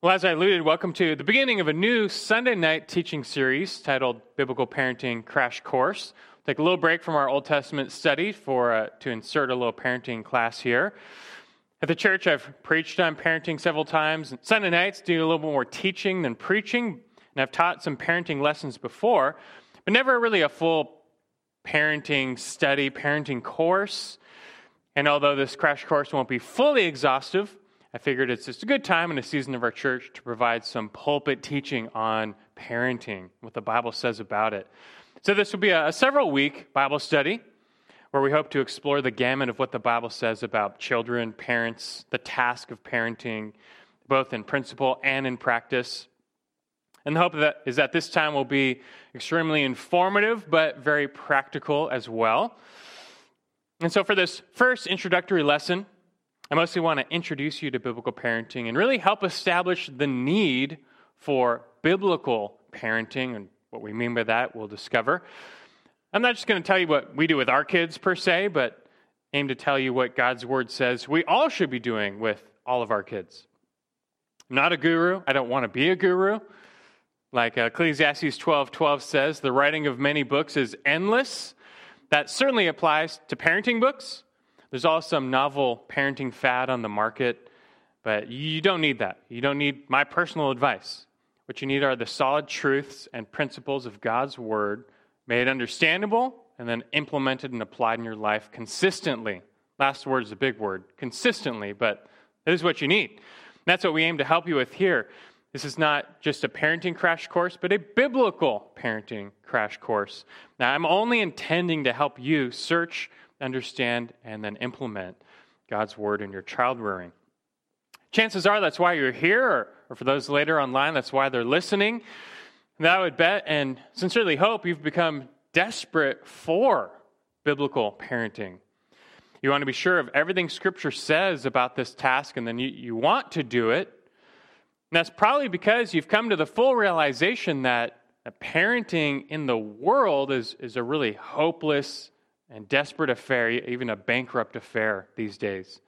Well, as I alluded, welcome to the beginning of a new Sunday night teaching series titled Biblical Parenting Crash Course. We'll take a little break from our Old Testament study for uh, to insert a little parenting class here. At the church, I've preached on parenting several times. Sunday nights do a little bit more teaching than preaching, and I've taught some parenting lessons before, but never really a full parenting study, parenting course. And although this crash course won't be fully exhaustive, I figured it's just a good time in a season of our church to provide some pulpit teaching on parenting, what the Bible says about it. So, this will be a, several week Bible study where we hope to explore the gamut of what the Bible says about children, parents, the task of parenting, both in principle and in practice. And the hope that is that this time will be extremely informative, but very practical as well. And so, for this first introductory lesson, I mostly want to introduce you to biblical parenting and really help establish the need for biblical parenting and what we mean by that we'll discover. I'm not just going to tell you what we do with our kids per se, but aim to tell you what God's word says we all should be doing with all of our kids. I'm not a guru. I don't want to be a guru. Like Ecclesiastes 12 12 says, the writing of many books is endless. That certainly applies to parenting books. There's also some novel parenting fad on the market, but you don't need that. You don't need my personal advice. What you need are the solid truths and principles of God's Word made understandable and then implemented and applied in your life consistently. Last word is a big word consistently, but that is what you need. And that's what we aim to help you with here. This is not just a parenting crash course, but a biblical parenting crash course. Now, I'm only intending to help you search understand, and then implement God's word in your child rearing. Chances are that's why you're here, or, or for those later online, that's why they're listening. And I would bet and sincerely hope you've become desperate for biblical parenting. You want to be sure of everything Scripture says about this task, and then you, you want to do it. And that's probably because you've come to the full realization that parenting in the world is, is a really hopeless and desperate affair, even a bankrupt affair these days.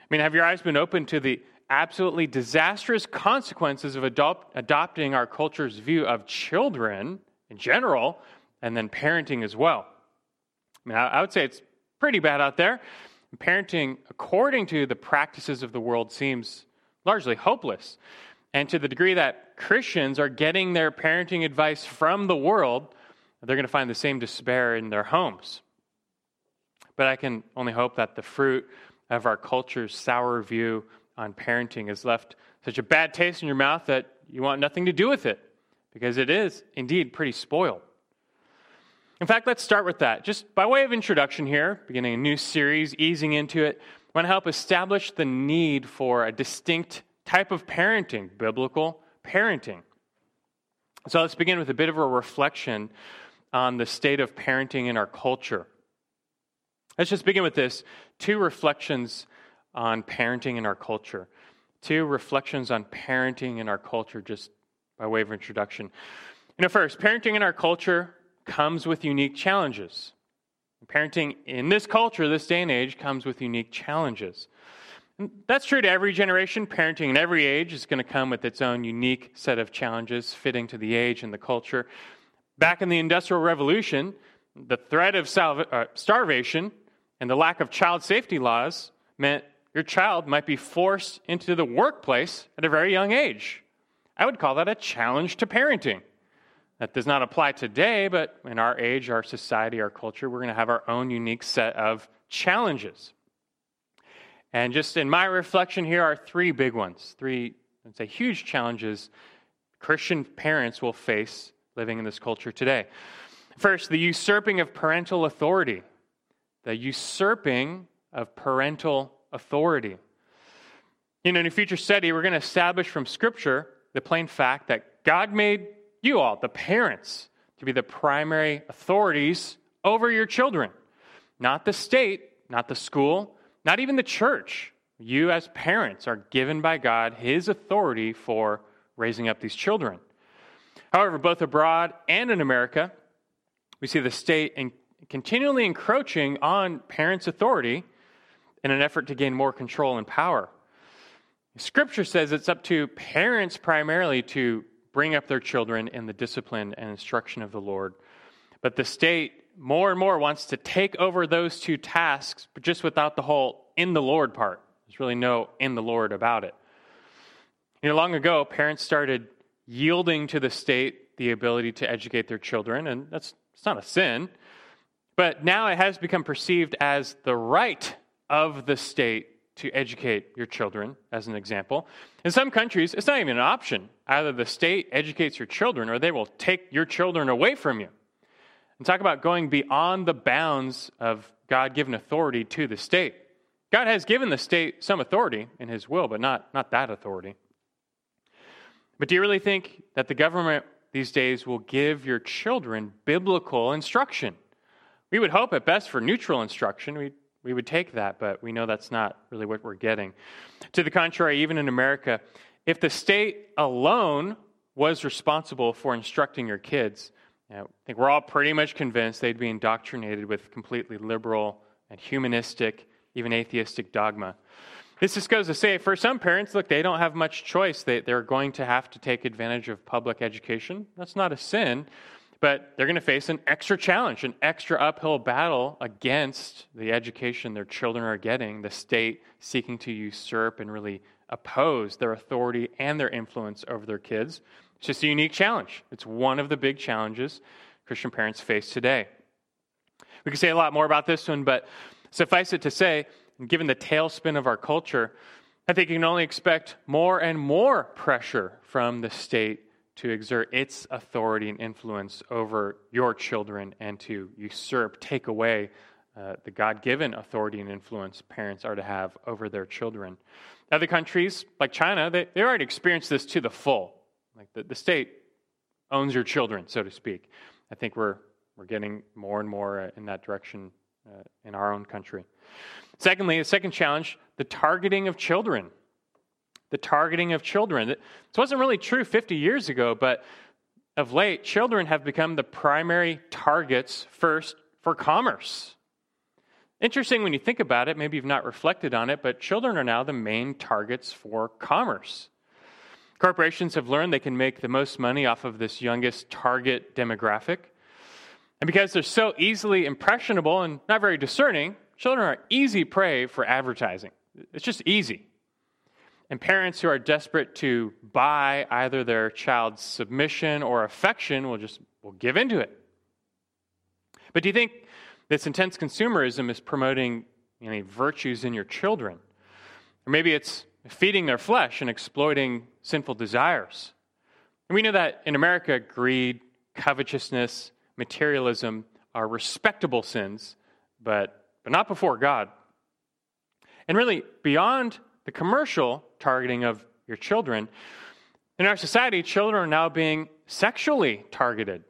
I mean, have your eyes been open to the absolutely disastrous consequences of adopt, adopting our culture's view of children in general and then parenting as well? I mean, I would say it's pretty bad out there. Parenting, according to the practices of the world, seems largely hopeless. And to the degree that Christians are getting their parenting advice from the world, they're going to find the same despair in their homes. But I can only hope that the fruit of our culture's sour view on parenting has left such a bad taste in your mouth that you want nothing to do with it, because it is indeed pretty spoiled. In fact, let's start with that. Just by way of introduction here, beginning a new series, easing into it, I want to help establish the need for a distinct type of parenting, biblical parenting. So let's begin with a bit of a reflection on the state of parenting in our culture. Let's just begin with this two reflections on parenting in our culture. Two reflections on parenting in our culture, just by way of introduction. You know, first, parenting in our culture comes with unique challenges. Parenting in this culture, this day and age, comes with unique challenges. And that's true to every generation. Parenting in every age is going to come with its own unique set of challenges fitting to the age and the culture. Back in the Industrial Revolution, the threat of salva- uh, starvation and the lack of child safety laws meant your child might be forced into the workplace at a very young age. I would call that a challenge to parenting. That does not apply today, but in our age, our society, our culture, we're going to have our own unique set of challenges. And just in my reflection, here are three big ones, three, I'd say, huge challenges Christian parents will face living in this culture today. First, the usurping of parental authority the usurping of parental authority. You know, in a future study, we're going to establish from Scripture the plain fact that God made you all, the parents, to be the primary authorities over your children. Not the state, not the school, not even the church. You, as parents, are given by God His authority for raising up these children. However, both abroad and in America, we see the state continually encroaching on parents' authority in an effort to gain more control and power. Scripture says it's up to parents primarily to bring up their children in the discipline and instruction of the Lord. But the state more and more wants to take over those two tasks, but just without the whole in the Lord part. There's really no in the Lord about it. You know, long ago, parents started yielding to the state the ability to educate their children, and that's it's not a sin. But now it has become perceived as the right of the state to educate your children, as an example. In some countries, it's not even an option. Either the state educates your children or they will take your children away from you. And talk about going beyond the bounds of God given authority to the state. God has given the state some authority in his will, but not, not that authority. But do you really think that the government these days will give your children biblical instruction? We would hope at best for neutral instruction. We, we would take that, but we know that's not really what we're getting. To the contrary, even in America, if the state alone was responsible for instructing your kids, you know, I think we're all pretty much convinced they'd be indoctrinated with completely liberal and humanistic, even atheistic dogma. This just goes to say for some parents, look, they don't have much choice. They, they're going to have to take advantage of public education. That's not a sin, but they're going to face an extra challenge, an extra uphill battle against the education their children are getting, the state seeking to usurp and really oppose their authority and their influence over their kids. It's just a unique challenge. It's one of the big challenges Christian parents face today. We could say a lot more about this one, but suffice it to say, given the tailspin of our culture, I think you can only expect more and more pressure from the state to exert its authority and influence over your children and to usurp, take away uh, the God given authority and influence parents are to have over their children. Other countries, like China, they, they already experienced this to the full. Like the, the state owns your children, so to speak. I think we're, we're getting more and more uh, in that direction uh, in our own country. Secondly, the second challenge the targeting of children. The targeting of children. This wasn't really true 50 years ago, but of late, children have become the primary targets first for commerce. Interesting when you think about it, maybe you've not reflected on it, but children are now the main targets for commerce. Corporations have learned they can make the most money off of this youngest target demographic. And because they're so easily impressionable and not very discerning, children are easy prey for advertising. It's just easy. And parents who are desperate to buy either their child's submission or affection will just will give into it. But do you think this intense consumerism is promoting any virtues in your children? Or maybe it's feeding their flesh and exploiting sinful desires. And we know that in America, greed, covetousness, materialism are respectable sins, but, but not before God. And really, beyond the commercial targeting of your children, in our society, children are now being sexually targeted.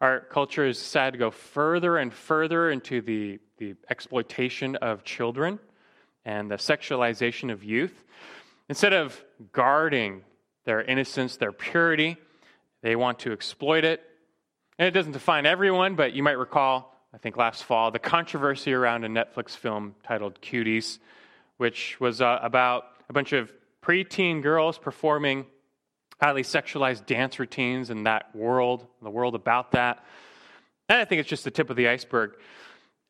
Our culture is sad to go further and further into the, the exploitation of children and the sexualization of youth. Instead of guarding their innocence, their purity, they want to exploit it. And it doesn't define everyone, but you might recall, I think last fall, the controversy around a Netflix film titled Cuties, which was uh, about a bunch of preteen girls performing highly sexualized dance routines in that world, the world about that. And I think it's just the tip of the iceberg.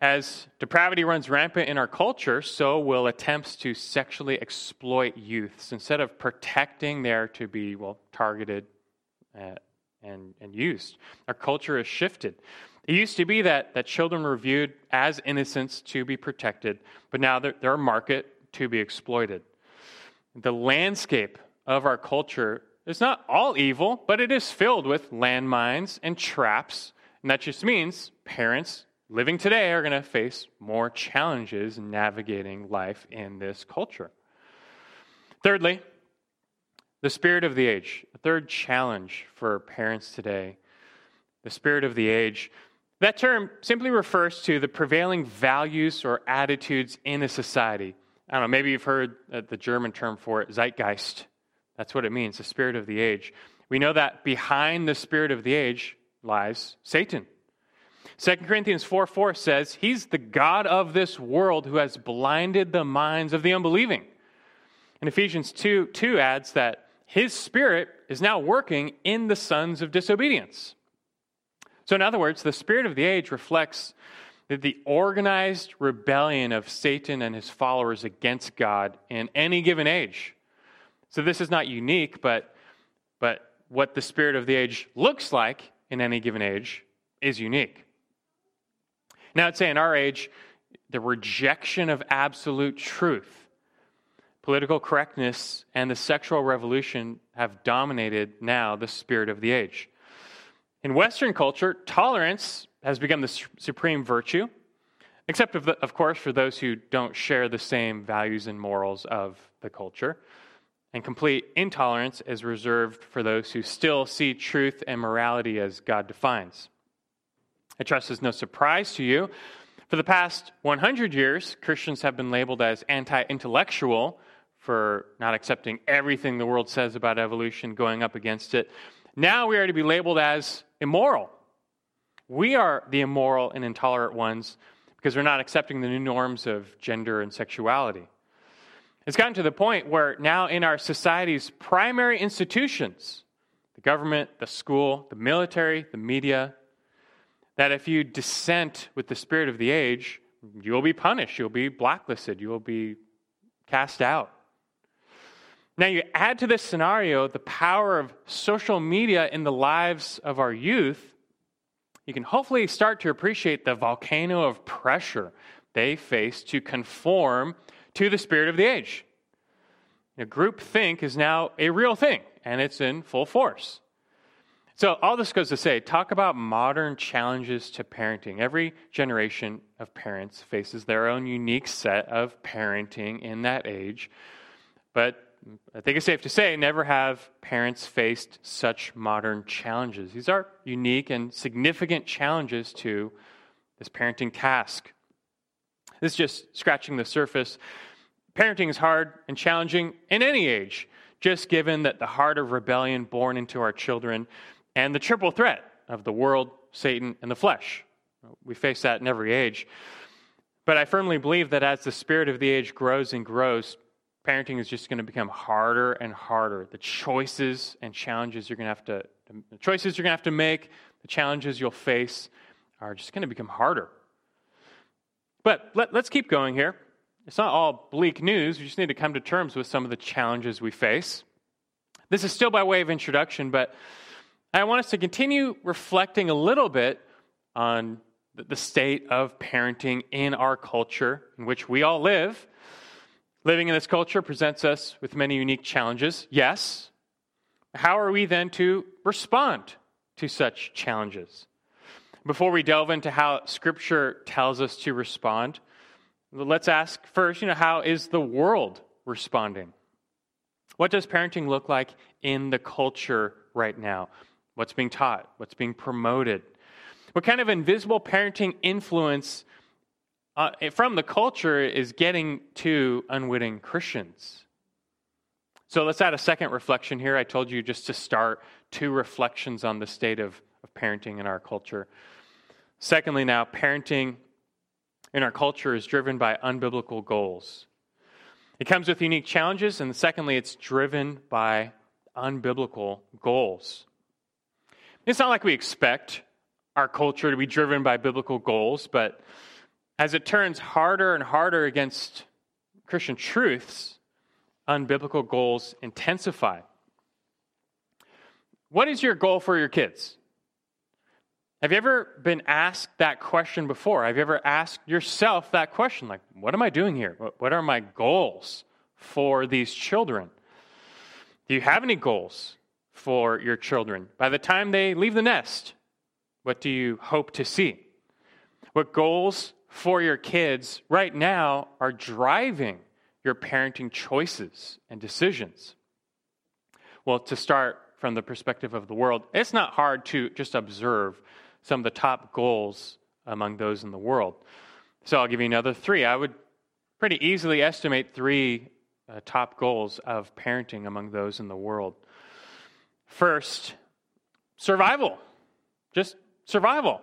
As depravity runs rampant in our culture, so will attempts to sexually exploit youths. Instead of protecting, they're to be, well, targeted uh, and, and used. Our culture has shifted. It used to be that, that children were viewed as innocents to be protected, but now they're, they're a market to be exploited. The landscape of our culture is not all evil, but it is filled with landmines and traps. And that just means parents living today are going to face more challenges navigating life in this culture. Thirdly, the spirit of the age. A third challenge for parents today. The spirit of the age. That term simply refers to the prevailing values or attitudes in a society. I don't know, maybe you've heard the German term for it, Zeitgeist. That's what it means, the spirit of the age. We know that behind the spirit of the age lies Satan. 2 Corinthians 4 4 says, He's the God of this world who has blinded the minds of the unbelieving. And Ephesians 2 2 adds that his spirit is now working in the sons of disobedience. So, in other words, the spirit of the age reflects the organized rebellion of Satan and his followers against God in any given age. So, this is not unique, but, but what the spirit of the age looks like in any given age is unique. Now, I'd say in our age, the rejection of absolute truth, political correctness, and the sexual revolution have dominated now the spirit of the age. In Western culture, tolerance has become the supreme virtue, except, of, the, of course, for those who don't share the same values and morals of the culture. And complete intolerance is reserved for those who still see truth and morality as God defines. I trust is no surprise to you. For the past 100 years, Christians have been labeled as anti intellectual for not accepting everything the world says about evolution, going up against it. Now we are to be labeled as immoral. We are the immoral and intolerant ones because we're not accepting the new norms of gender and sexuality. It's gotten to the point where now in our society's primary institutions, the government, the school, the military, the media, that if you dissent with the spirit of the age, you will be punished, you'll be blacklisted, you will be cast out. Now, you add to this scenario the power of social media in the lives of our youth, you can hopefully start to appreciate the volcano of pressure they face to conform to the spirit of the age. You know, group think is now a real thing, and it's in full force. So, all this goes to say talk about modern challenges to parenting. Every generation of parents faces their own unique set of parenting in that age. But I think it's safe to say never have parents faced such modern challenges. These are unique and significant challenges to this parenting task. This is just scratching the surface. Parenting is hard and challenging in any age, just given that the heart of rebellion born into our children and the triple threat of the world, Satan, and the flesh. We face that in every age. But I firmly believe that as the spirit of the age grows and grows, parenting is just going to become harder and harder. The choices and challenges you're going to have to the choices you're going to have to make, the challenges you'll face are just going to become harder. But let, us keep going here. It's not all bleak news. We just need to come to terms with some of the challenges we face. This is still by way of introduction, but I want us to continue reflecting a little bit on the state of parenting in our culture in which we all live. Living in this culture presents us with many unique challenges, yes. How are we then to respond to such challenges? Before we delve into how Scripture tells us to respond, let's ask first, you know, how is the world responding? What does parenting look like in the culture right now? What's being taught? What's being promoted? What kind of invisible parenting influence uh, from the culture is getting to unwitting Christians? So let's add a second reflection here. I told you just to start two reflections on the state of, of parenting in our culture. Secondly, now, parenting in our culture is driven by unbiblical goals. It comes with unique challenges, and secondly, it's driven by unbiblical goals. It's not like we expect our culture to be driven by biblical goals, but as it turns harder and harder against Christian truths, unbiblical goals intensify. What is your goal for your kids? Have you ever been asked that question before? Have you ever asked yourself that question? Like, what am I doing here? What are my goals for these children? Do you have any goals for your children? By the time they leave the nest, what do you hope to see? What goals for your kids right now are driving your parenting choices and decisions? Well, to start from the perspective of the world, it's not hard to just observe some of the top goals among those in the world. So I'll give you another three. I would pretty easily estimate three uh, top goals of parenting among those in the world. First, survival. Just survival.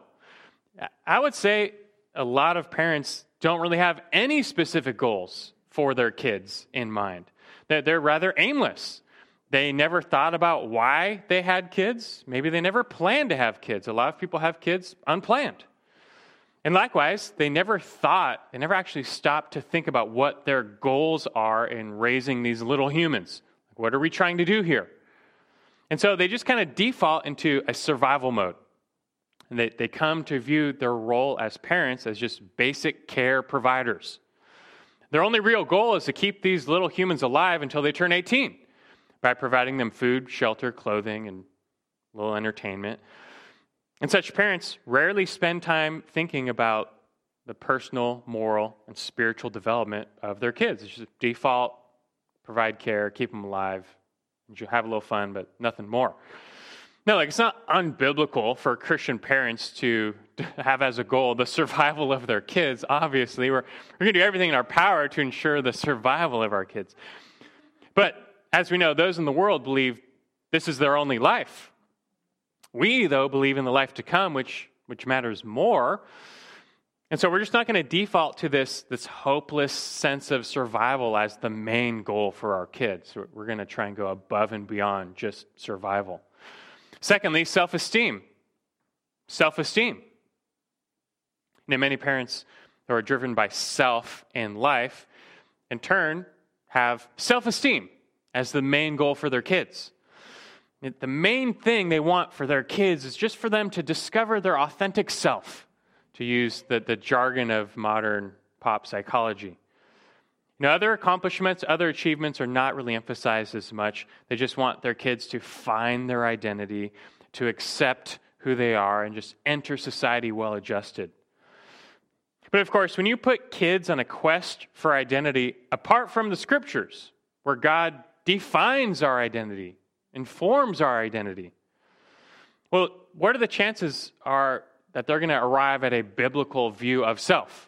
I would say a lot of parents don't really have any specific goals for their kids in mind. They're rather aimless. They never thought about why they had kids. Maybe they never planned to have kids. A lot of people have kids unplanned. And likewise, they never thought, they never actually stopped to think about what their goals are in raising these little humans. What are we trying to do here? And so they just kind of default into a survival mode. And they, they come to view their role as parents as just basic care providers. Their only real goal is to keep these little humans alive until they turn 18 by providing them food, shelter, clothing, and little entertainment. And such parents rarely spend time thinking about the personal, moral, and spiritual development of their kids. It's just default, provide care, keep them alive, have a little fun, but nothing more. No, like it's not unbiblical for Christian parents to have as a goal the survival of their kids. Obviously, we're, we're going to do everything in our power to ensure the survival of our kids. But as we know, those in the world believe this is their only life. We, though, believe in the life to come, which, which matters more. And so we're just not going to default to this, this hopeless sense of survival as the main goal for our kids. We're going to try and go above and beyond just survival. Secondly, self esteem. Self esteem. Know, many parents who are driven by self in life, in turn, have self esteem as the main goal for their kids. The main thing they want for their kids is just for them to discover their authentic self, to use the, the jargon of modern pop psychology. Now, other accomplishments, other achievements are not really emphasized as much. They just want their kids to find their identity, to accept who they are, and just enter society well adjusted. But of course, when you put kids on a quest for identity apart from the scriptures, where God defines our identity, informs our identity. Well, what are the chances are that they're going to arrive at a biblical view of self?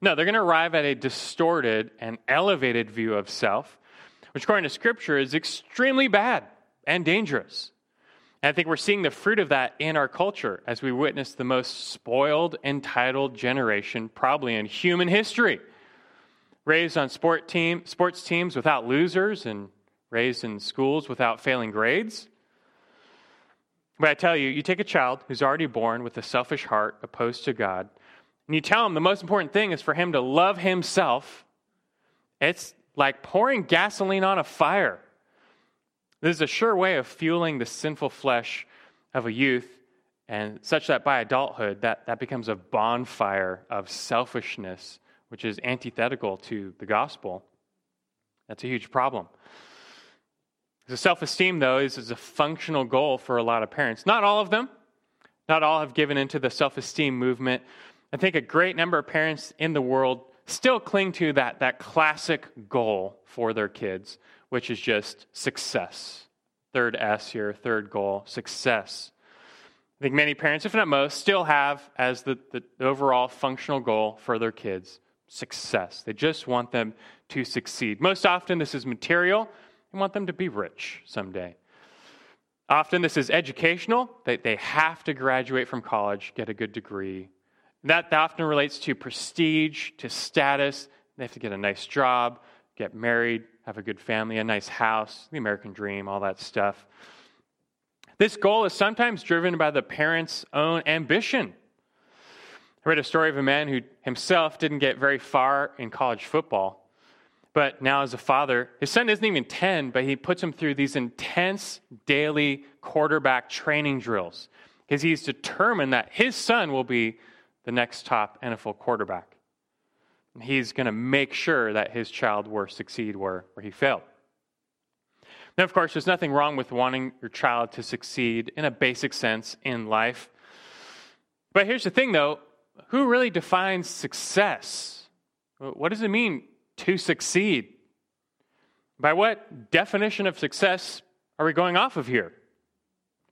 No, they're going to arrive at a distorted and elevated view of self, which, according to Scripture, is extremely bad and dangerous. And I think we're seeing the fruit of that in our culture as we witness the most spoiled, entitled generation probably in human history. Raised on sport team, sports teams without losers and raised in schools without failing grades. But I tell you, you take a child who's already born with a selfish heart opposed to God, and you tell him the most important thing is for him to love himself. It's like pouring gasoline on a fire. This is a sure way of fueling the sinful flesh of a youth, and such that by adulthood, that, that becomes a bonfire of selfishness, which is antithetical to the gospel. That's a huge problem. The self esteem, though, is, is a functional goal for a lot of parents. Not all of them. Not all have given into the self esteem movement. I think a great number of parents in the world still cling to that, that classic goal for their kids, which is just success. Third S here, third goal, success. I think many parents, if not most, still have as the, the overall functional goal for their kids success. They just want them to succeed. Most often, this is material They want them to be rich someday. Often this is educational. They, they have to graduate from college, get a good degree. That, that often relates to prestige, to status. They have to get a nice job, get married, have a good family, a nice house, the American dream, all that stuff. This goal is sometimes driven by the parent's own ambition. I read a story of a man who himself didn't get very far in college football. But now, as a father, his son isn't even 10, but he puts him through these intense daily quarterback training drills because he's determined that his son will be the next top NFL quarterback. And he's going to make sure that his child will succeed where, where he failed. Now, of course, there's nothing wrong with wanting your child to succeed in a basic sense in life. But here's the thing, though who really defines success? What does it mean to succeed. By what definition of success are we going off of here?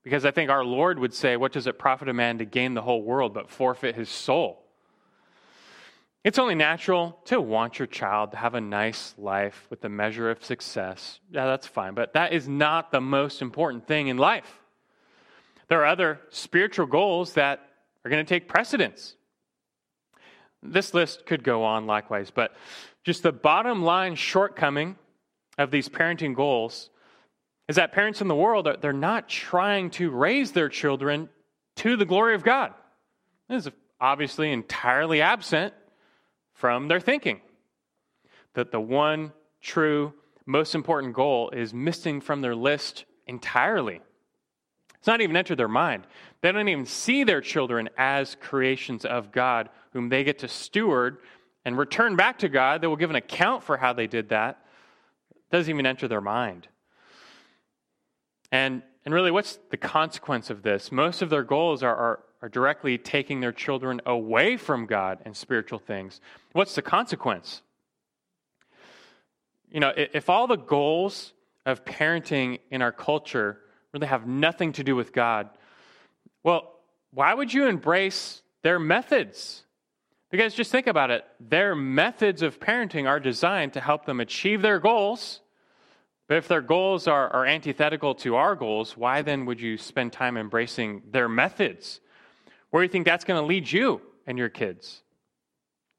Because I think our Lord would say, What does it profit a man to gain the whole world but forfeit his soul? It's only natural to want your child to have a nice life with a measure of success. Yeah, that's fine, but that is not the most important thing in life. There are other spiritual goals that are going to take precedence. This list could go on likewise, but just the bottom line shortcoming of these parenting goals is that parents in the world, they're not trying to raise their children to the glory of God. This is obviously entirely absent from their thinking. That the one true, most important goal is missing from their list entirely. It's not even entered their mind. They don't even see their children as creations of God, whom they get to steward and return back to God. They will give an account for how they did that. It doesn't even enter their mind. And, and really, what's the consequence of this? Most of their goals are, are, are directly taking their children away from God and spiritual things. What's the consequence? You know, if all the goals of parenting in our culture really have nothing to do with God, well, why would you embrace their methods? Because just think about it their methods of parenting are designed to help them achieve their goals but if their goals are, are antithetical to our goals, why then would you spend time embracing their methods? Where do you think that's going to lead you and your kids?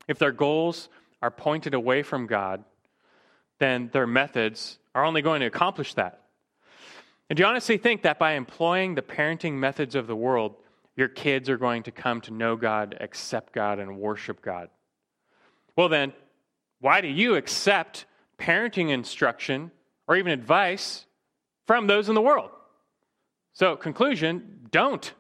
If their goals are pointed away from God, then their methods are only going to accomplish that. And do you honestly think that by employing the parenting methods of the world, your kids are going to come to know God, accept God, and worship God? Well, then, why do you accept parenting instruction or even advice from those in the world. So, conclusion don't.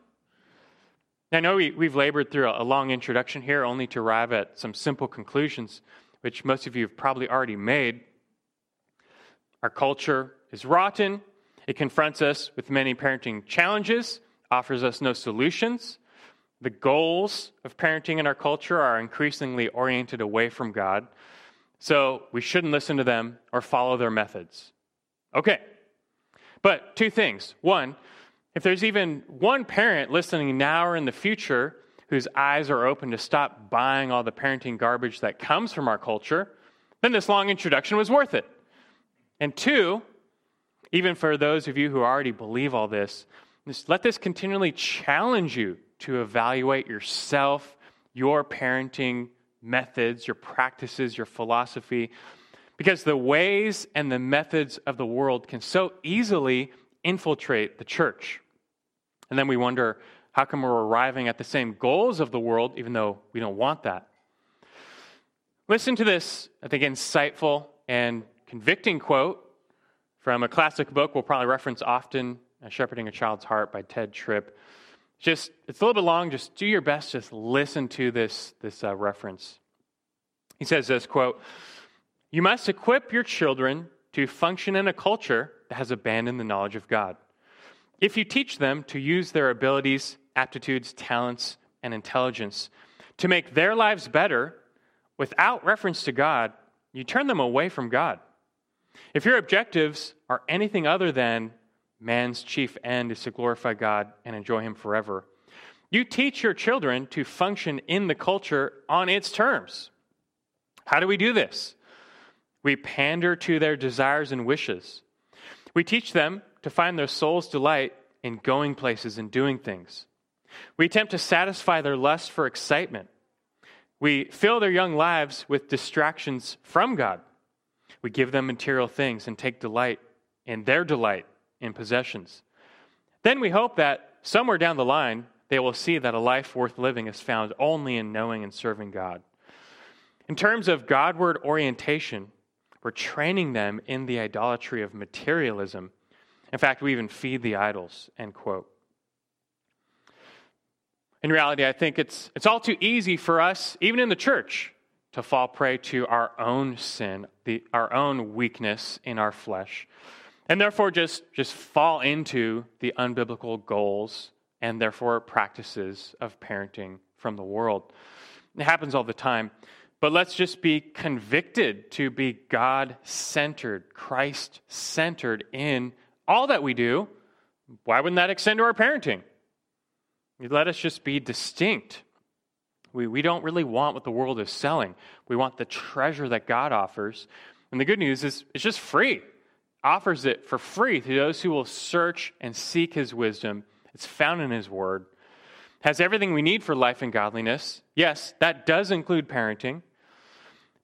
I know we, we've labored through a, a long introduction here only to arrive at some simple conclusions, which most of you have probably already made. Our culture is rotten. It confronts us with many parenting challenges, offers us no solutions. The goals of parenting in our culture are increasingly oriented away from God. So we shouldn't listen to them or follow their methods. Okay. But two things. One, if there's even one parent listening now or in the future whose eyes are open to stop buying all the parenting garbage that comes from our culture, then this long introduction was worth it. And two, even for those of you who already believe all this, just let this continually challenge you to evaluate yourself, your parenting methods, your practices, your philosophy, because the ways and the methods of the world can so easily infiltrate the church. And then we wonder how come we're arriving at the same goals of the world even though we don't want that? Listen to this, I think, insightful and convicting quote from a classic book we'll probably reference often, Shepherding a Child's Heart by Tedd Tripp. Just, it's a little bit long, just do your best, just listen to this, this uh, reference. He says this quote, you must equip your children to function in a culture that has abandoned the knowledge of God. If you teach them to use their abilities, aptitudes, talents, and intelligence to make their lives better without reference to God, you turn them away from God. If your objectives are anything other than man's chief end is to glorify God and enjoy Him forever, you teach your children to function in the culture on its terms. How do we do this? We pander to their desires and wishes. We teach them to find their soul's delight in going places and doing things. We attempt to satisfy their lust for excitement. We fill their young lives with distractions from God. We give them material things and take delight in their delight in possessions. Then we hope that somewhere down the line, they will see that a life worth living is found only in knowing and serving God. In terms of Godward orientation, we're training them in the idolatry of materialism. In fact, we even feed the idols, end quote. In reality, I think it's, it's all too easy for us, even in the church, to fall prey to our own sin, the, our own weakness in our flesh, and therefore just, just fall into the unbiblical goals and therefore practices of parenting from the world. It happens all the time. But let's just be convicted to be God centered, Christ centered in all that we do. Why wouldn't that extend to our parenting? Let us just be distinct. We, we don't really want what the world is selling. We want the treasure that God offers. And the good news is it's just free. Offers it for free to those who will search and seek his wisdom. It's found in his word. Has everything we need for life and godliness. Yes, that does include parenting.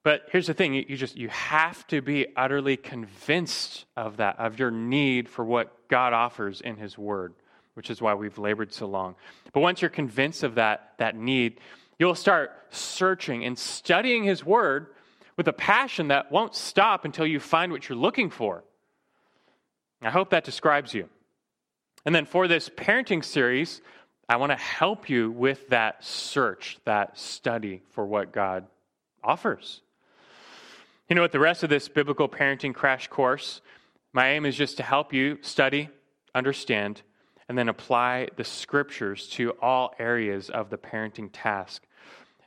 But here's the thing, you, just you have to be utterly convinced of that, of your need for what God offers in his word, which is why we've labored so long. But once you're convinced of that that need, you'll start searching and studying his word with a passion that won't stop until you find what you're looking for. I hope that describes you. And then for this parenting series, I want to help you with that search, that study for what God offers. You know, with the rest of this biblical parenting crash course, my aim is just to help you study, understand, and then apply the scriptures to all areas of the parenting task.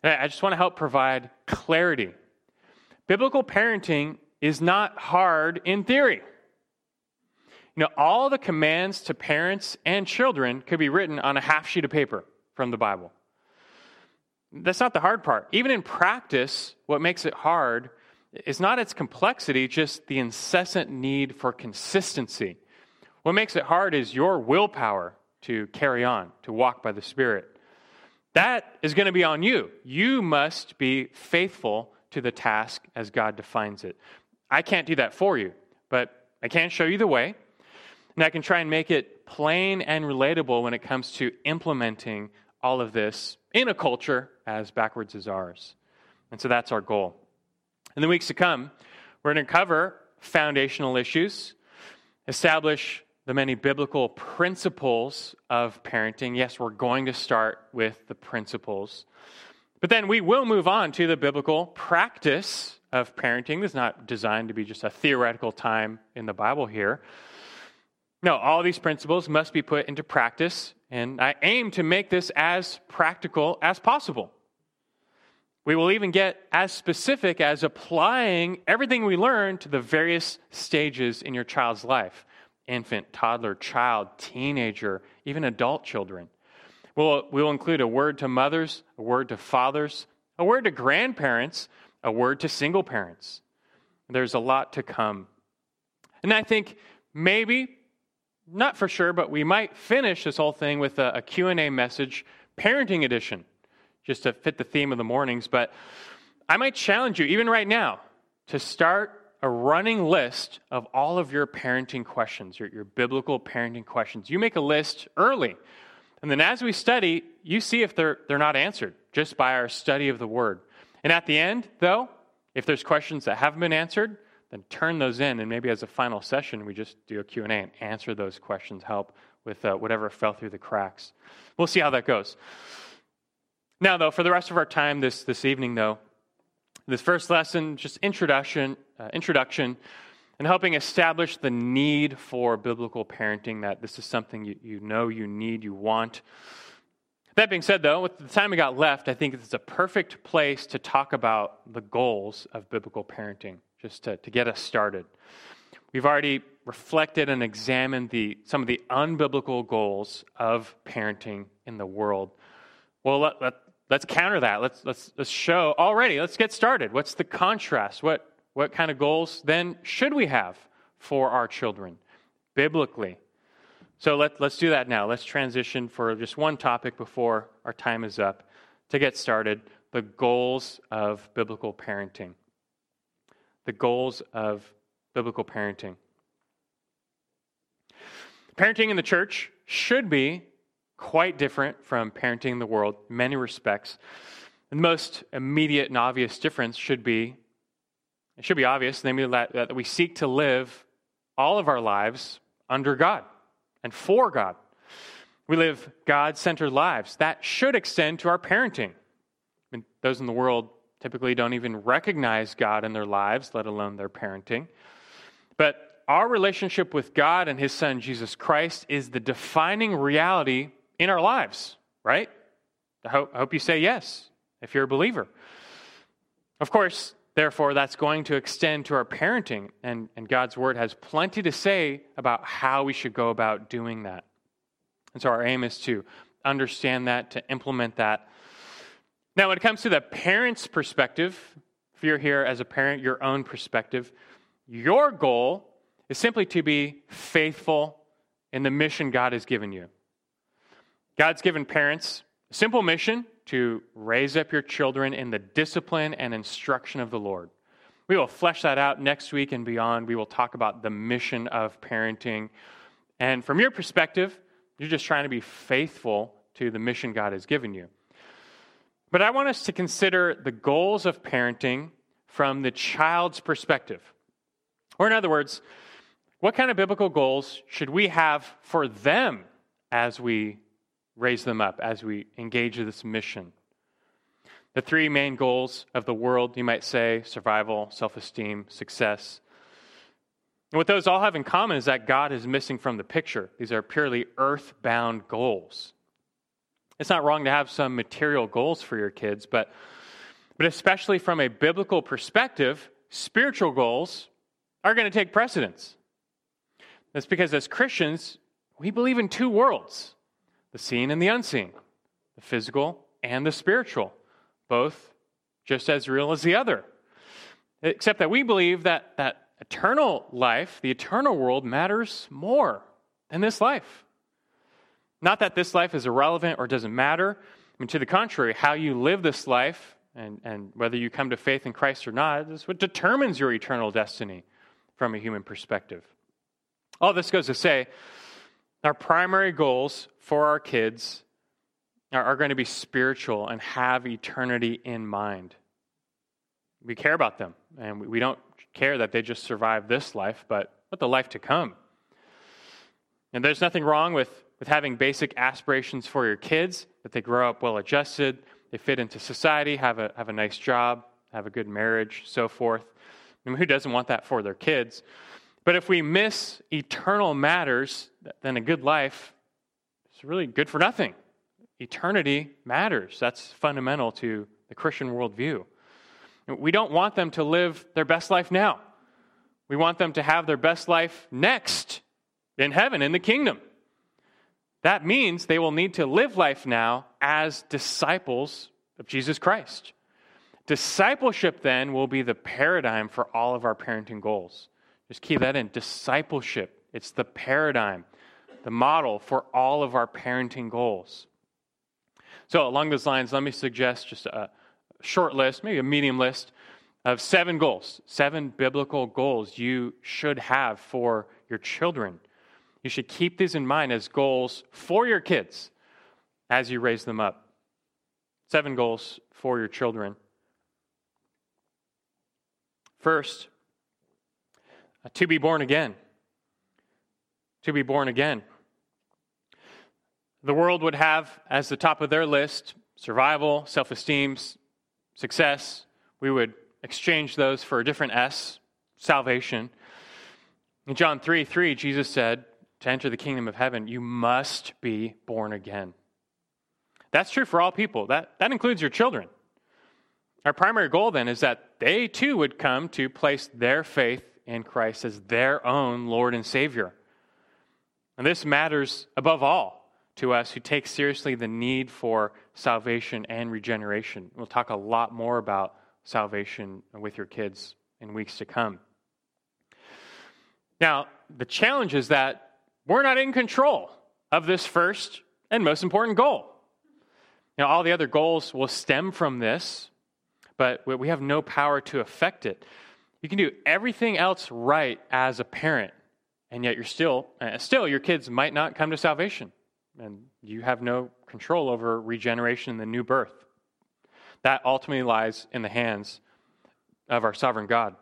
And I just want to help provide clarity. Biblical parenting is not hard in theory. You know, all the commands to parents and children could be written on a half sheet of paper from the Bible. That's not the hard part. Even in practice, what makes it hard is not its complexity, just the incessant need for consistency. What makes it hard is your willpower to carry on, to walk by the Spirit. That is going to be on you. You must be faithful to the task as God defines it. I can't do that for you, but I can show you the way, and I can try and make it plain and relatable when it comes to implementing all of this in a culture as backwards as ours. And so that's our goal. In the weeks to come, we're going to cover foundational issues, establish the many biblical principles of parenting. Yes, we're going to start with the principles. But then we will move on to the biblical practice of parenting. This is not designed to be just a theoretical time in the Bible here. No, all these principles must be put into practice, and I aim to make this as practical as possible. We will even get as specific as applying everything we learn to the various stages in your child's life infant, toddler, child, teenager, even adult children. We'll, we'll include a word to mothers, a word to fathers, a word to grandparents, a word to single parents. There's a lot to come. And I think maybe, not for sure, but we might finish this whole thing with a, a Q&A message, parenting edition just to fit the theme of the mornings, but I might challenge you, even right now, to start a running list of all of your parenting questions, your, your biblical parenting questions. You make a list early. And then as we study, you see if they're, they're not answered just by our study of the Word. And at the end, though, if there's questions that haven't been answered, then turn those in. And maybe as a final session, we just do a Q&A and answer those questions, help with uh, whatever fell through the cracks. We'll see how that goes. Now, though, for the rest of our time this, this evening, though, this first lesson, just introduction, uh, introduction, and helping establish the need for biblical parenting, that this is something you, you know you need, you want. That being said, though, with the time we got left, I think it's a perfect place to talk about the goals of biblical parenting, just to, to get us started. We've already reflected and examined the, some of the unbiblical goals of parenting in the world. Well, let, let, let's counter that. Let's, let's, let's show already, let's get started. What's the contrast? What, what kind of goals then should we have for our children biblically? So let, let's do that now. Let's transition for just one topic before our time is up to get started the goals of biblical parenting. The goals of biblical parenting. Parenting in the church should be quite different from parenting in the world in many respects. the most immediate and obvious difference should be it should be obvious, namely that, that we seek to live all of our lives under God and for God. We live God centered lives. That should extend to our parenting. I mean, those in the world typically don't even recognize God in their lives, let alone their parenting. But our relationship with God and His Son, Jesus Christ, is the defining reality in our lives, right? I hope, I hope you say yes if you're a believer. Of course, therefore, that's going to extend to our parenting, and, and God's word has plenty to say about how we should go about doing that. And so, our aim is to understand that, to implement that. Now, when it comes to the parent's perspective, if you're here as a parent, your own perspective, your goal is simply to be faithful in the mission God has given you. God's given parents a simple mission to raise up your children in the discipline and instruction of the Lord. We will flesh that out next week and beyond. We will talk about the mission of parenting. And from your perspective, you're just trying to be faithful to the mission God has given you. But I want us to consider the goals of parenting from the child's perspective. Or, in other words, what kind of biblical goals should we have for them as we raise them up, as we engage this mission? The three main goals of the world, you might say survival, self esteem, success. And what those all have in common is that God is missing from the picture. These are purely earth-bound goals. It's not wrong to have some material goals for your kids, but, but especially from a biblical perspective, spiritual goals are going to take precedence. That's because as Christians, we believe in two worlds the seen and the unseen, the physical and the spiritual, both just as real as the other. Except that we believe that, that eternal life, the eternal world, matters more than this life. Not that this life is irrelevant or doesn't matter. I mean, to the contrary, how you live this life and, and whether you come to faith in Christ or not is what determines your eternal destiny from a human perspective. All this goes to say, our primary goals for our kids are, are going to be spiritual and have eternity in mind. We care about them, and we, we don't care that they just survive this life, but what the life to come. And there's nothing wrong with, with having basic aspirations for your kids, that they grow up well adjusted, they fit into society, have a, have a nice job, have a good marriage, so forth. I mean, who doesn't want that for their kids? But if we miss eternal matters, then a good life is really good for nothing. Eternity matters. That's fundamental to the Christian worldview. We don't want them to live their best life now. We want them to have their best life next in heaven, in the kingdom. That means they will need to live life now as disciples of Jesus Christ. Discipleship then will be the paradigm for all of our parenting goals. Just keep that in. Discipleship, it's the paradigm, the model for all of our parenting goals. So, along those lines, let me suggest just a short list, maybe a medium list of seven goals, seven biblical goals you should have for your children. You should keep these in mind as goals for your kids as you raise them up. Seven goals for your children. First, Uh, to be born again. To be born again. The world would have as the top of their list survival, self esteem, success. We would exchange those for a different S, salvation. In John 3 3, Jesus said, To enter the kingdom of heaven, you must be born again. That's true for all people, that, that includes your children. Our primary goal then is that they too would come to place their faith in Christ as their own Lord and Savior. And this matters above all to us who take seriously the need for salvation and regeneration. We'll talk a lot more about salvation with your kids in weeks to come. Now, the challenge is that we're not in control of this first and most important goal. Now, all the other goals will stem from this, but we have no power to affect it. You can do everything else right as a parent, and yet you're still, uh, still your kids might not come to salvation, and you have no control over regeneration and the new birth. That ultimately lies in the hands of our sovereign God.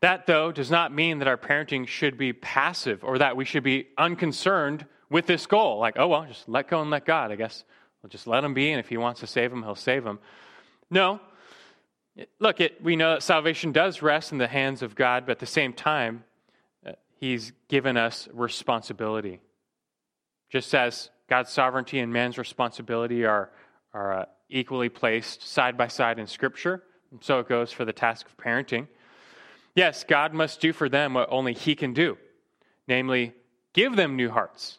That, though, does not mean that our parenting should be passive or that we should be unconcerned with this goal. Like, oh, well, just let go and let God, I guess. We'll just let him be, and if he wants to save him, he'll save him. No. Look, it, we know that salvation does rest in the hands of God, but at the same time, uh, he's given us responsibility. Just as God's sovereignty and man's responsibility are, are uh, equally placed side by side in Scripture, so it goes for the task of parenting. Yes, God must do for them what only He can do, namely, give them new hearts.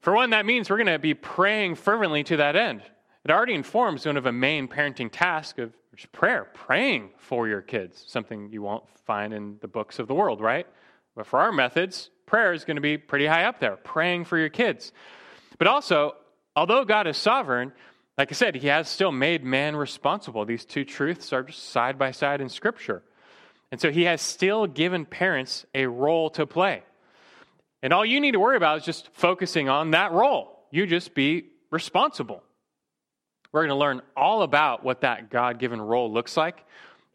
For one, that means we're going to be praying fervently to that end. It already informs one of a main parenting task of prayer, praying for your kids, something you won't find in the books of the world, right? But for our methods, prayer is going to be pretty high up there, praying for your kids. But also, although God is sovereign, Like I said, he has still made man responsible. These two truths are just side by side in Scripture. And so he has still given parents a role to play. And all you need to worry about is just focusing on that role. You just be responsible. We're going to learn all about what that God given role looks like.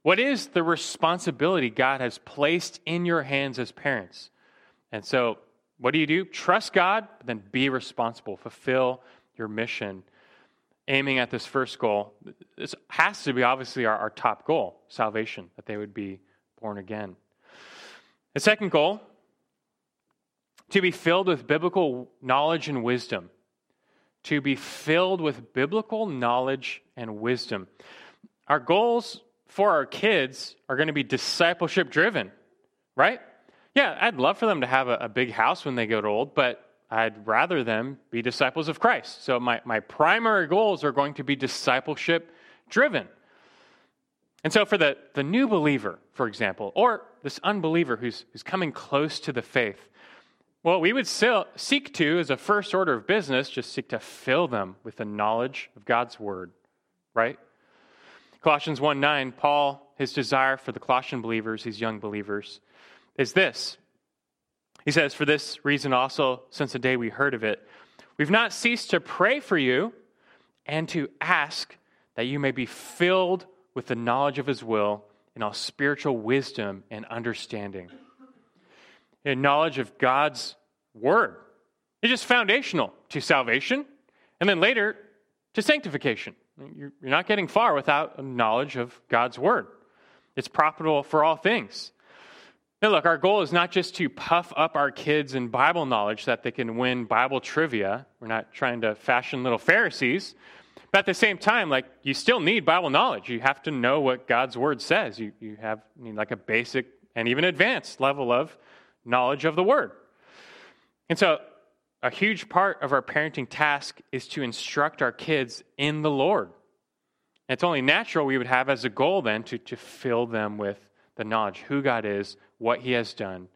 What is the responsibility God has placed in your hands as parents? And so, what do you do? Trust God, but then be responsible, fulfill your mission, aiming at this first goal. This has to be obviously our, our top goal salvation, that they would be born again. The second goal to be filled with biblical knowledge and wisdom. To be filled with biblical knowledge and wisdom. Our goals for our kids are going to be discipleship driven, right? Yeah, I'd love for them to have a, a, big house when they get old, but I'd rather them be disciples of Christ. So my, my primary goals are going to be discipleship driven. And so for the, the new believer, for example, or this unbeliever who's, who's coming close to the faith, well, we would seek to, as a first order of business, just seek to fill them with the knowledge of God's word, right? Colossians 1 9, Paul, his desire for the Colossian believers, these young believers, is this. He says, For this reason also, since the day we heard of it, we've not ceased to pray for you and to ask that you may be filled with the knowledge of his will in all spiritual wisdom and understanding and knowledge of God's word. It's just foundational to salvation and then later to sanctification. You're not getting far without a knowledge of God's word. It's profitable for all things. Now, look, our goal is not just to puff up our kids in Bible knowledge so that they can win Bible trivia. We're not trying to fashion little Pharisees. But at the same time, like, you still need Bible knowledge. You have to know what God's word says. You, you have you like a basic and even advanced level of knowledge of the word. And so, a huge part of our parenting task is to instruct our kids in the Lord. And it's only natural we would have as a goal then to, to fill them with the knowledge who God is, what He has done,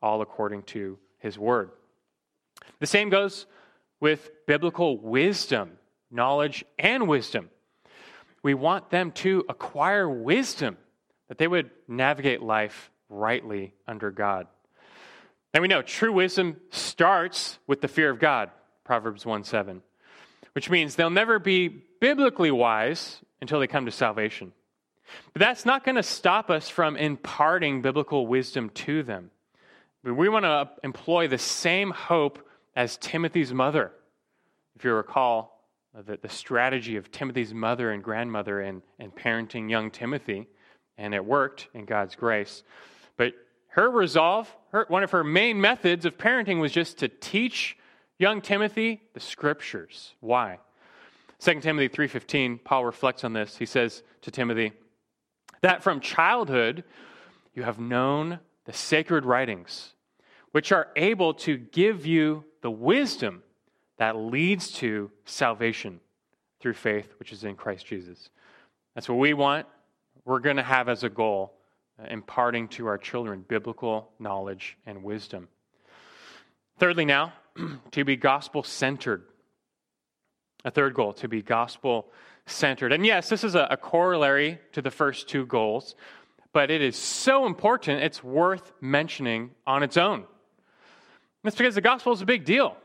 all according to His word. The same goes with biblical wisdom, knowledge, and wisdom. We want them to acquire wisdom that they would navigate life rightly under God. And we know true wisdom starts with the fear of God, Proverbs 1 7, which means they'll never be biblically wise until they come to salvation. But that's not going to stop us from imparting biblical wisdom to them. We want to employ the same hope as Timothy's mother. If you recall uh, the, the strategy of Timothy's mother and grandmother in, in parenting young Timothy, and it worked in God's grace. But her resolve, her, one of her main methods of parenting was just to teach young Timothy the scriptures. Why? 2 Timothy 3:15, Paul reflects on this. He says to Timothy, that from childhood you have known the sacred writings, which are able to give you the wisdom that leads to salvation through faith, which is in Christ Jesus. That's what we want. We're going to have as a goal Uh, imparting to our children biblical knowledge and wisdom. Thirdly, now, to be gospel centered. A third goal, to be gospel centered. And yes, this is a, a, corollary to the first two goals, but it is so important, it's worth mentioning on its own. That's because the gospel is a big deal.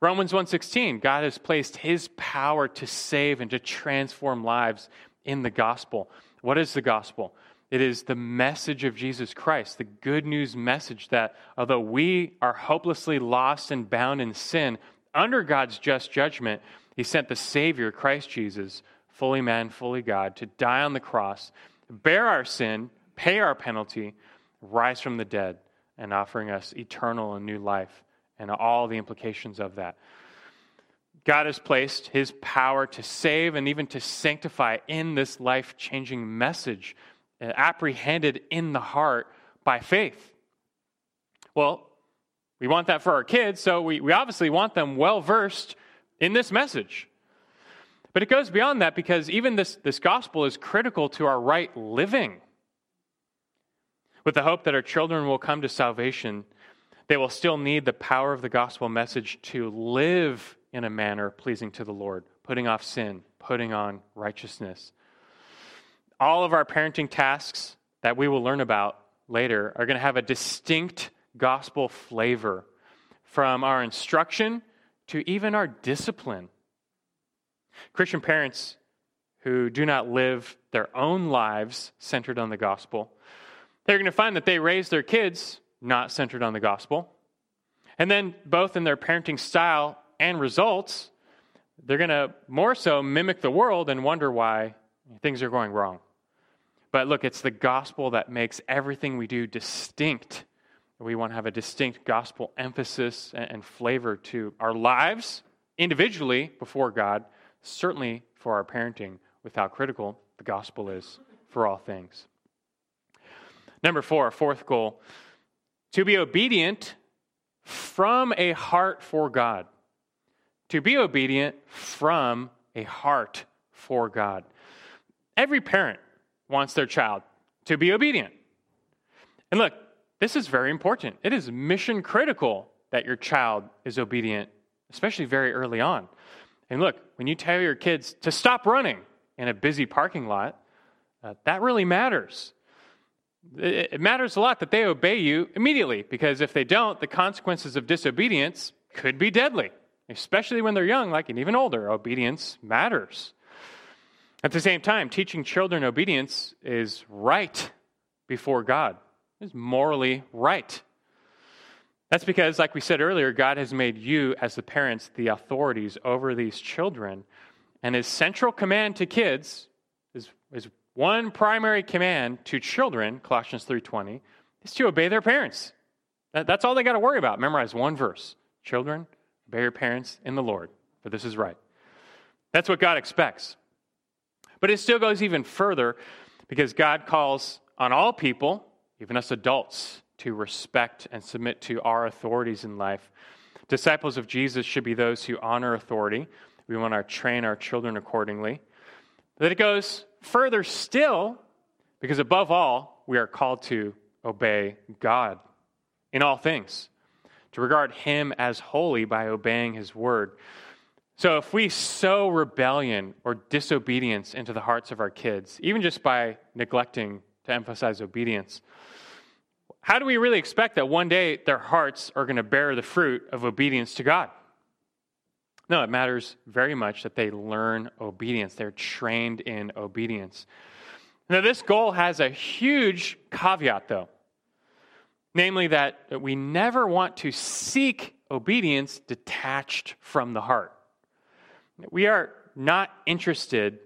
Romans 1:16, God has placed his power to save and to transform lives in the gospel. What is the gospel? It is the message of Jesus Christ, the good news message that although we are hopelessly lost and bound in sin under God's just judgment, He sent the Savior, Christ Jesus, fully man, fully God, to die on the cross, bear our sin, pay our penalty, rise from the dead, and offering us eternal and new life and all the implications of that. God has placed His power to save and even to sanctify in this life changing message Uh, apprehended in the heart by faith. Well, we want that for our kids, so we, we obviously want them well versed in this message. But it goes beyond that because even this, this gospel is critical to our right living. With the hope that our children will come to salvation, they will still need the power of the gospel message to live in a manner pleasing to the Lord putting off sin, putting on righteousness. All of our parenting tasks that we will learn about later are going to have a distinct gospel flavor from our instruction to even our discipline. Christian parents who do not live their own lives centered on the gospel, they're going to find that they raise their kids not centered on the gospel. And then, both in their parenting style and results, they're going to more so mimic the world and wonder why things are going wrong. But look, it's the gospel that makes everything we do distinct. We want to have a distinct gospel emphasis and flavor to our lives individually before God, certainly for our parenting, with how critical the gospel is for all things. Number four, fourth goal to be obedient from a heart for God. To be obedient from a heart for God. Every parent wants their child to be obedient. And look, this is very important. It is mission critical that your child is obedient, especially very early on. And look, when you tell your kids to stop running in a busy parking lot, uh, that really matters. It matters a lot that they obey you immediately because if they don't, the consequences of disobedience could be deadly, especially when they're young, like and even older. Obedience matters. At the same time, teaching children obedience is right before God, is morally right. That's because, like we said earlier, God has made you, as the parents, the authorities over these children. And his central command to kids is, is one primary command to children, Colossians 3:20, is to obey their parents. That's all they got to worry about. Memorize one verse. Children, obey your parents in the Lord, for this is right. That's what God expects. But it still goes even further because God calls on all people, even us adults, to respect and submit to our authorities in life. Disciples of Jesus should be those who honor authority. We want to train our children accordingly. But it goes Further still, because above all, we are called to obey God in all things, to regard Him as holy by obeying His word. So if we sow rebellion or disobedience into the hearts of our kids, even just by neglecting to emphasize obedience, how do we really expect that one day their hearts are going to bear the fruit of obedience to God? No, it matters very much that they learn obedience. They're trained in obedience. Now, this goal has a huge caveat, though, namely that we never want to seek obedience detached from the heart. We are not interested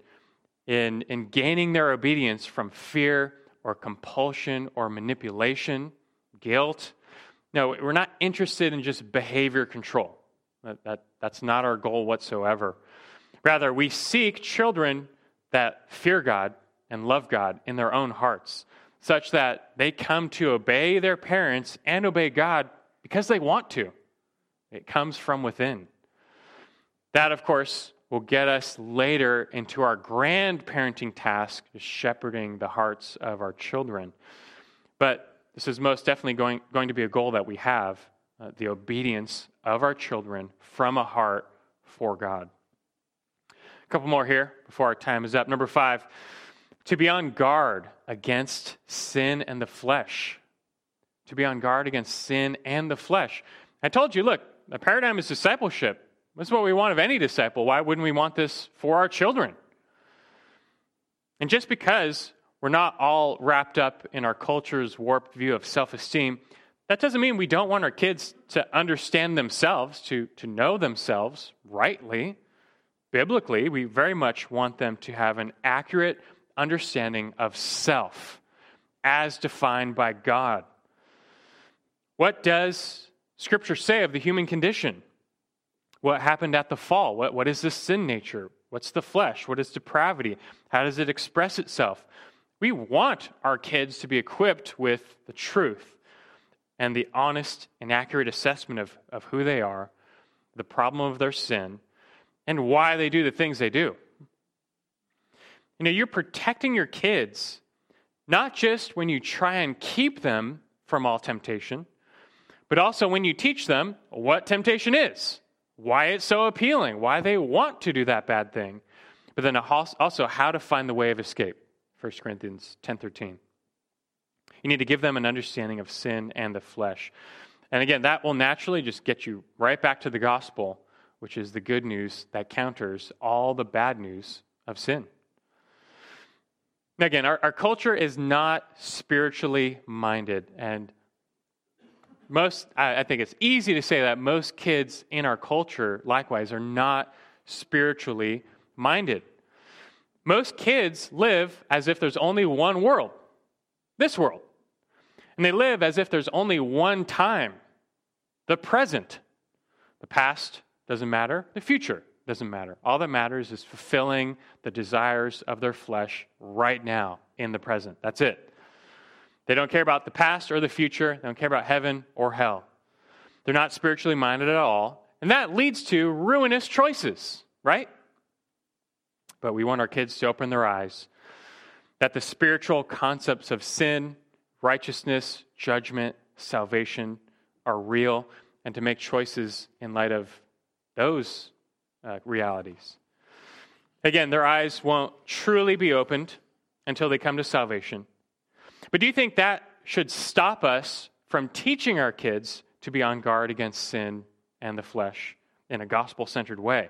in, in gaining their obedience from fear or compulsion or manipulation, guilt. No, we're not interested in just behavior control. That, that, that's not our goal whatsoever. Rather, we seek children that fear God and love God in their own hearts, such that they come to obey their parents and obey God because they want to. It comes from within. That, of course, will get us later into our grand parenting task, shepherding the hearts of our children. But this is most definitely going, going to be a goal that we have uh, the obedience of our children from a heart for God. A couple more here before our time is up. Number five, to be on guard against sin and the flesh. To be on guard against sin and the flesh. I told you, look, the paradigm is discipleship. This is what we want of any disciple. Why wouldn't we want this for our children? And just because we're not all wrapped up in our culture's warped view of self esteem, that doesn't mean we don't want our kids to understand themselves, to, to know themselves rightly. Biblically, we very much want them to have an accurate understanding of self as defined by God. What does Scripture say of the human condition? What happened at the fall? What, what is the sin nature? What's the flesh? What is depravity? How does it express itself? We want our kids to be equipped with the truth and the honest and accurate assessment of, of who they are, the problem of their sin, and why they do the things they do. You know, you're protecting your kids not just when you try and keep them from all temptation, but also when you teach them what temptation is, why it's so appealing, why they want to do that bad thing, but then also how to find the way of escape. 1 Corinthians 10:13. You need to give them an understanding of sin and the flesh. And again, that will naturally just get you right back to the gospel, which is the good news that counters all the bad news of sin. Now, again, our, our culture is not spiritually minded. And most, I, I think it's easy to say that most kids in our culture, likewise, are not spiritually minded. Most kids live as if there's only one world this world. And they live as if there's only one time the present. The past doesn't matter, the future doesn't matter. All that matters is fulfilling the desires of their flesh right now in the present. That's it. They don't care about the past or the future, they don't care about heaven or hell. They're not spiritually minded at all. And that leads to ruinous choices, right? But we want our kids to open their eyes that the spiritual concepts of sin righteousness, judgment, salvation are real, and to make choices in light of those uh, realities. Again, their eyes won't truly be opened until they come to salvation. But do you think that should stop us from teaching our kids to be on guard against sin and the flesh in a gospel centered way?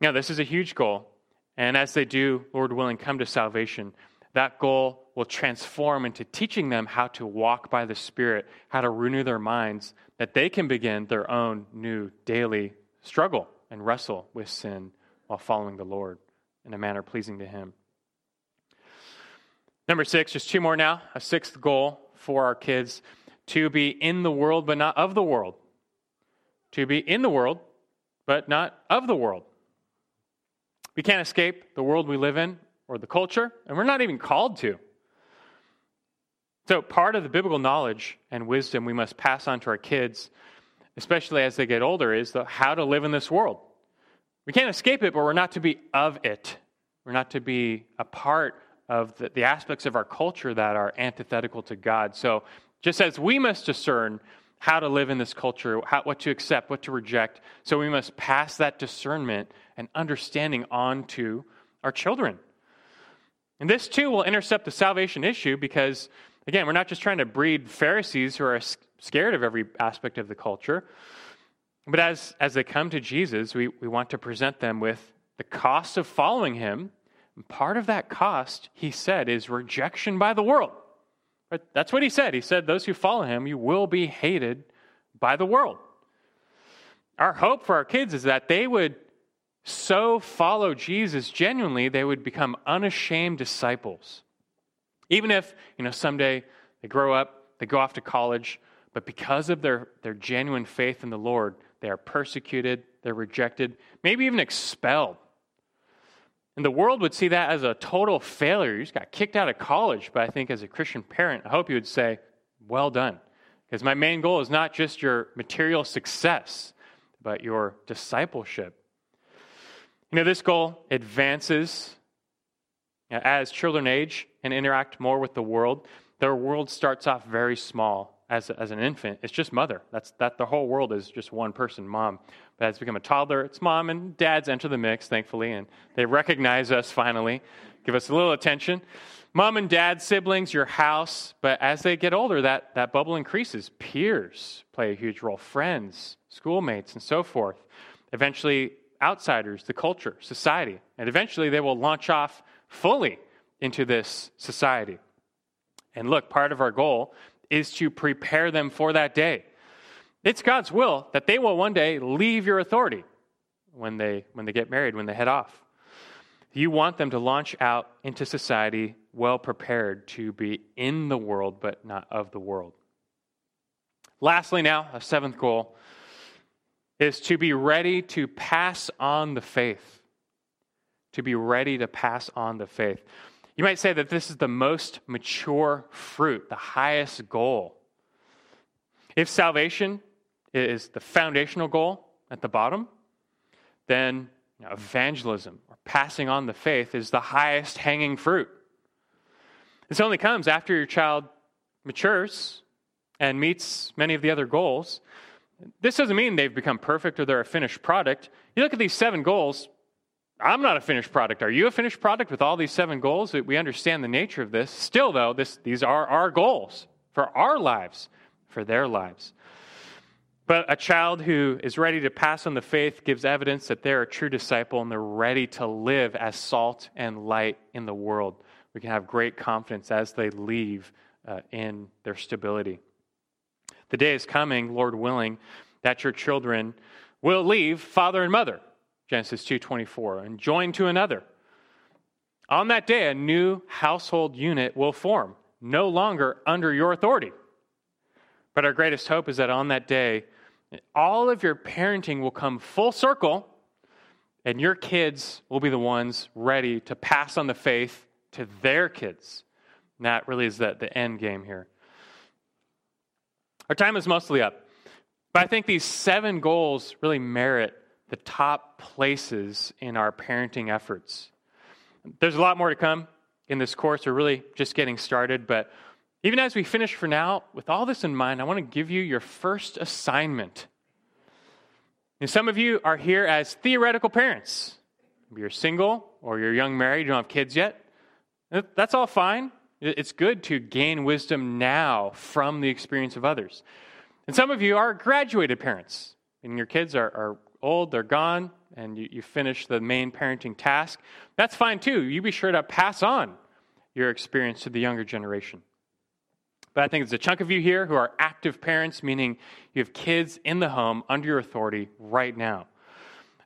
Now, this is a huge goal. And as they do, Lord willing, come to salvation, that goal will transform into teaching them how to walk by the Spirit, how to renew their minds, that they can begin their own new daily struggle and wrestle with sin while following the Lord in a manner pleasing to Him. Number six, just two more now. A sixth goal for our kids to be in the world, but not of the world. To be in the world, but not of the world. We can't escape the world we live in or the culture, and we're not even called to. So, part of the biblical knowledge and wisdom we must pass on to our kids, especially as they get older, is the, how to live in this world. We can't escape it, but we're not to be of it. We're not to be a part of the, the aspects of our culture that are antithetical to God. So, just as we must discern how to live in this culture, how, what to accept, what to reject, so we must pass that discernment and understanding on to our children. And this too will intercept the salvation issue because, again, we're not just trying to breed Pharisees who are scared of every aspect of the culture, but as, as they come to Jesus, we, we want to present them with the cost of following him. And part of that cost, he said, is rejection by the world. But that's what he said. He said, Those who follow him, you will be hated by the world. Our hope for our kids is that they would so follow Jesus genuinely, they would become unashamed disciples. Even if, you know, someday they grow up, they go off to college, but because of their, their genuine faith in the Lord, they are persecuted, they're rejected, maybe even expelled. And the world would see that as a total failure. You just got kicked out of college. But I think as a Christian parent, I hope you would say, well done. Because my main goal is not just your material success, but your discipleship you know, this goal advances as children age and interact more with the world. Their world starts off very small as, as an infant. It's just mother. That's that the whole world is just one person, mom. But as become a toddler, it's mom and dads enter the mix, thankfully, and they recognize us finally, give us a little attention. Mom and dad, siblings, your house. But as they get older, that, that bubble increases. Peers play a huge role, friends, schoolmates, and so forth. Eventually, outsiders, the culture, society. And eventually they will launch off fully into this society. And look, part of our goal is to prepare them for that day. It's God's will that they will one day leave your authority when they, when they get married, when they head off. You want them to launch out into society well prepared to be in the world, but not of the world. Lastly, now, a seventh goal is to be ready to pass on the faith. To be ready to pass on the faith. You might say that this is the most mature fruit, the highest goal. If salvation is the foundational goal at the bottom, then you know, evangelism or passing on the faith is the highest hanging fruit. This only comes after your child matures and meets many of the other goals. This doesn't mean they've become perfect or they're a finished product. You look at these seven goals. I'm not a finished product. Are you a finished product with all these seven goals? We understand the nature of this. Still, though, this, these are our goals for our lives, for their lives. But a child who is ready to pass on the faith gives evidence that they're a true disciple and they're ready to live as salt and light in the world. We can have great confidence as they leave uh, in their stability. The day is coming, Lord willing, that your children will leave father and mother, Genesis 2:24, and join to another. On that day, a new household unit will form, no longer under your authority. But our greatest hope is that on that day, all of your parenting will come full circle, and your kids will be the ones ready to pass on the faith to their kids. And that really is the, the end game here. Our time is mostly up. But I think these seven goals really merit the top places in our parenting efforts. There's a lot more to come in this course. We're really just getting started. But even as we finish for now, with all this in mind, I want to give you your first assignment. And some of you are here as theoretical parents. Maybe you're single or you're young married, you don't have kids yet. That's all fine. It's good to gain wisdom now from the experience of others. And some of you are graduated parents, and your kids are, are old, they're gone, and you, you finish the main parenting task. That's fine too. You be sure to pass on your experience to the younger generation. But I think there's a chunk of you here who are active parents, meaning you have kids in the home under your authority right now.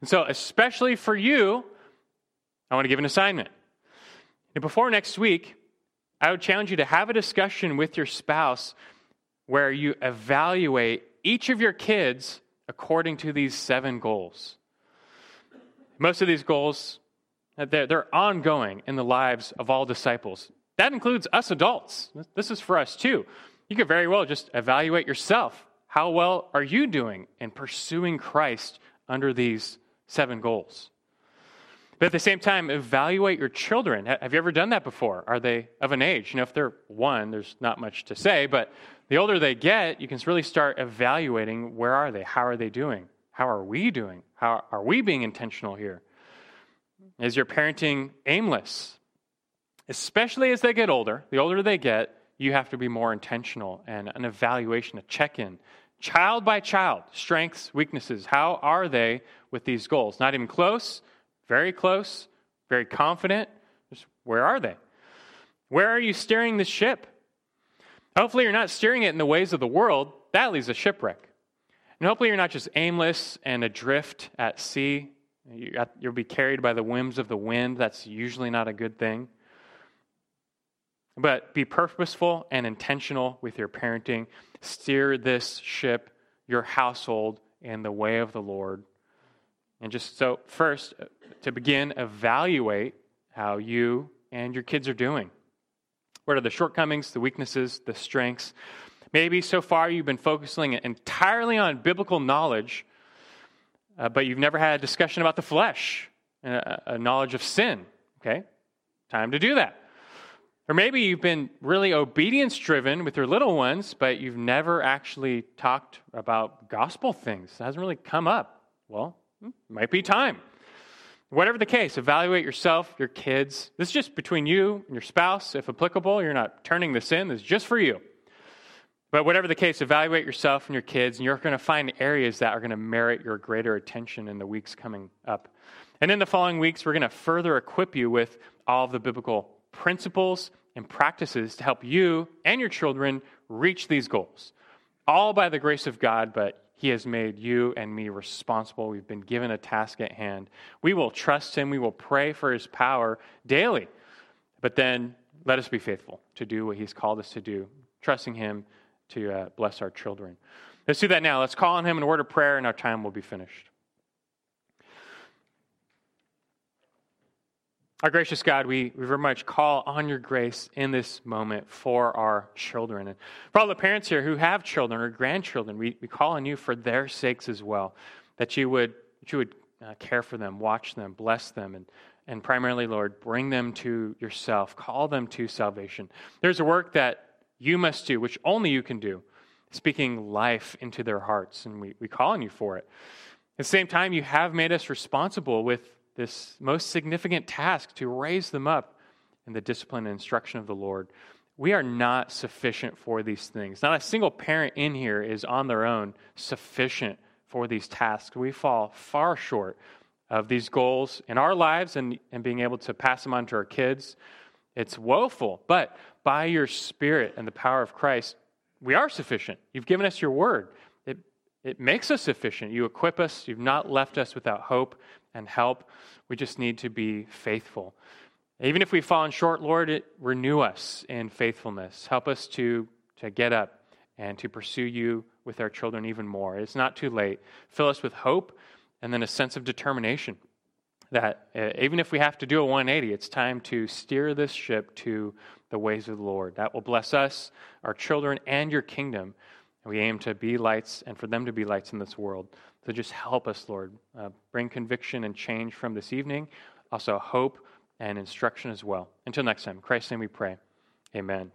And so, especially for you, I want to give an assignment. And before next week, I would challenge you to have a discussion with your spouse where you evaluate each of your kids according to these seven goals. Most of these goals, they're, they're ongoing in the lives of all disciples. That includes us adults. This is for us too. You could very well just evaluate yourself. How well are you doing in pursuing Christ under these seven goals? But at the same time, evaluate your children. Have you ever done that before? Are they of an age? You know, if they're one, there's not much to say, but the older they get, you can really start evaluating where are they? How are they doing? How are we doing? How are we being intentional here? Is your parenting aimless? Especially as they get older, the older they get, you have to be more intentional and an evaluation, a check in. Child by child, strengths, weaknesses. How are they with these goals? Not even close, very close, very confident. Just where are they? Where are you steering the ship? Hopefully, you're not steering it in the ways of the world. That leads to shipwreck. And hopefully, you're not just aimless and adrift at sea. You'll be carried by the whims of the wind. That's usually not a good thing. But be purposeful and intentional with your parenting. Steer this ship, your household, in the way of the Lord. And just so, first, to begin, evaluate how you and your kids are doing. What are the shortcomings, the weaknesses, the strengths? Maybe so far you've been focusing entirely on biblical knowledge, uh, but you've never had a discussion about the flesh, a, a knowledge of sin. Okay? Time to do that. Or maybe you've been really obedience driven with your little ones, but you've never actually talked about gospel things. It hasn't really come up. Well, it might be time. Whatever the case, evaluate yourself, your kids. This is just between you and your spouse, if applicable. You're not turning this in, this is just for you. But whatever the case, evaluate yourself and your kids, and you're going to find areas that are going to merit your greater attention in the weeks coming up. And in the following weeks, we're going to further equip you with all of the biblical principles and practices to help you and your children reach these goals. All by the grace of God, but he has made you and me responsible. We've been given a task at hand. We will trust Him. We will pray for His power daily. But then let us be faithful to do what He's called us to do, trusting Him to uh, bless our children. Let's do that now. Let's call on Him in word of prayer, and our time will be finished. Our gracious God, we, we very much call on your grace in this moment for our children. And for all the parents here who have children or grandchildren, we, we call on you for their sakes as well, that you would, that you would uh, care for them, watch them, bless them, and, and primarily, Lord, bring them to yourself, call them to salvation. There's a work that you must do, which only you can do, speaking life into their hearts, and we, we call on you for it. At the same time, you have made us responsible with this most significant task to raise them up in the discipline and instruction of the Lord. We are not sufficient for these things. Not a single parent in here is on their own sufficient for these tasks. We fall far short of these goals in our lives and, and being able to pass them on to our kids. It's woeful, but by your Spirit and the power of Christ, we are sufficient. You've given us your word. It, makes us efficient. You equip us. You've not left us without hope and help. We just need to be faithful. Even if we've fallen short, Lord, it, renew us in faithfulness. Help us to, to get up and to pursue you with our children even more. It's not too late. Fill us with hope and then a sense of determination that uh, even if we have to do a 180, it's time to steer this ship to the ways of the Lord. That will bless us, our children, and your kingdom. We aim to be lights and for them to be lights in this world. So just help us, Lord. Uh, bring conviction and change from this evening, also hope and instruction as well. Until next time, Christ's name we pray. Amen.